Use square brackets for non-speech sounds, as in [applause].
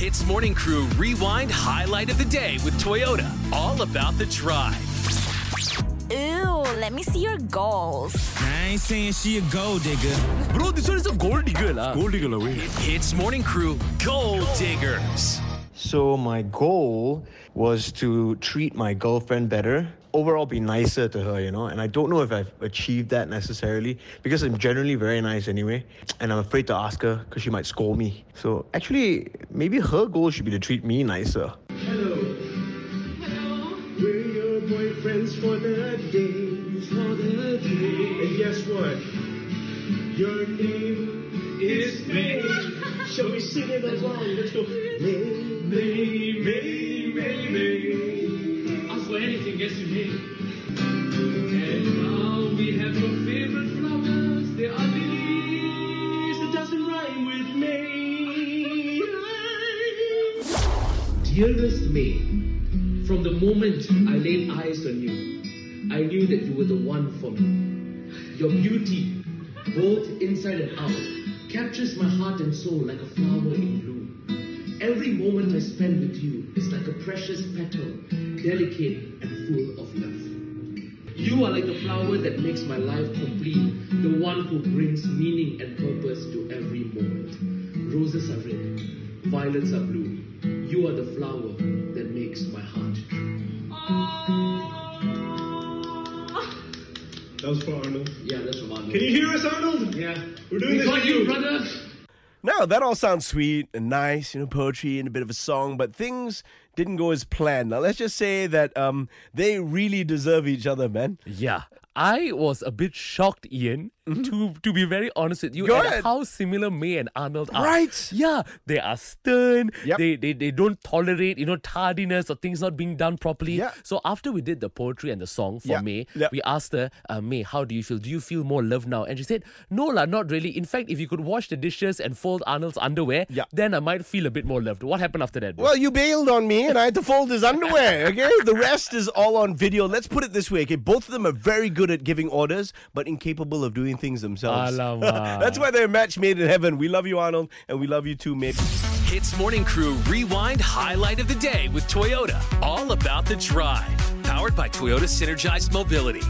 Hitz Morning Crew Rewind Highlight of the Day with Toyota. All about the drive. Ew, let me see your goals. I ain't saying she a gold digger. Bro, this one is a gold digger lah. Gold digger lah. Hitz Morning Crew Gold Diggers. So my goal was to treat my girlfriend better. Overall, be nicer to her, you know. And I don't know if I've achieved that necessarily because I'm generally very nice anyway. And I'm afraid to ask her because she might scold me. So actually, maybe her goal should be to treat me nicer. Hello. Hello. We're your boyfriends for the day. For the day. And guess what? Your name is May. Shall we sing it along? Anything. And now we have your favorite flowers. Are lilies. It doesn't rhyme with May. Dearest May, from the moment I laid eyes on you, I knew that you were the one for me. Your beauty, both inside and out, captures my heart and soul like a flower in bloom. Every moment I spend with you is like a precious petal, delicate and full of love. You are like the flower that makes my life complete, the one who brings meaning and purpose to every moment. Roses are red, violets are blue. You are the flower that makes my heart true. That was for Arnold. Yeah, that's from Arnold. Can you hear us, Arnold? Yeah. We're doing we this got for you, you. brother. Now, that all sounds sweet and nice, you know, poetry and a bit of a song, but things didn't go as planned. Now, let's just say that um, they really deserve each other, man. Yeah. I was a bit shocked, Ian, to to be very honest with you, Go ahead. how similar May and Arnold are. Right. Yeah. They are stern. Yep. They, they they don't tolerate, you know, tardiness or things not being done properly. Yeah. So after we did the poetry and the song for Yeah. May, Yeah. we asked her, uh, May, how do you feel? Do you feel more love now? And she said, No, lah, not really. In fact, if you could wash the dishes and fold Arnold's underwear, Yeah. then I might feel a bit more loved. What happened after that? bro? Well, you bailed on me and I had to fold his underwear, [laughs] okay? The rest is all on video. Let's put it this way, okay? Both of them are very good at giving orders, but incapable of doing things themselves. Alamak. [laughs] That's why they're a match made in heaven. We love you, Arnold, and we love you too, mate. Hitz Morning Crew Rewind Highlight of the Day with Toyota. All about the drive. Powered by Toyota Synergized Mobility.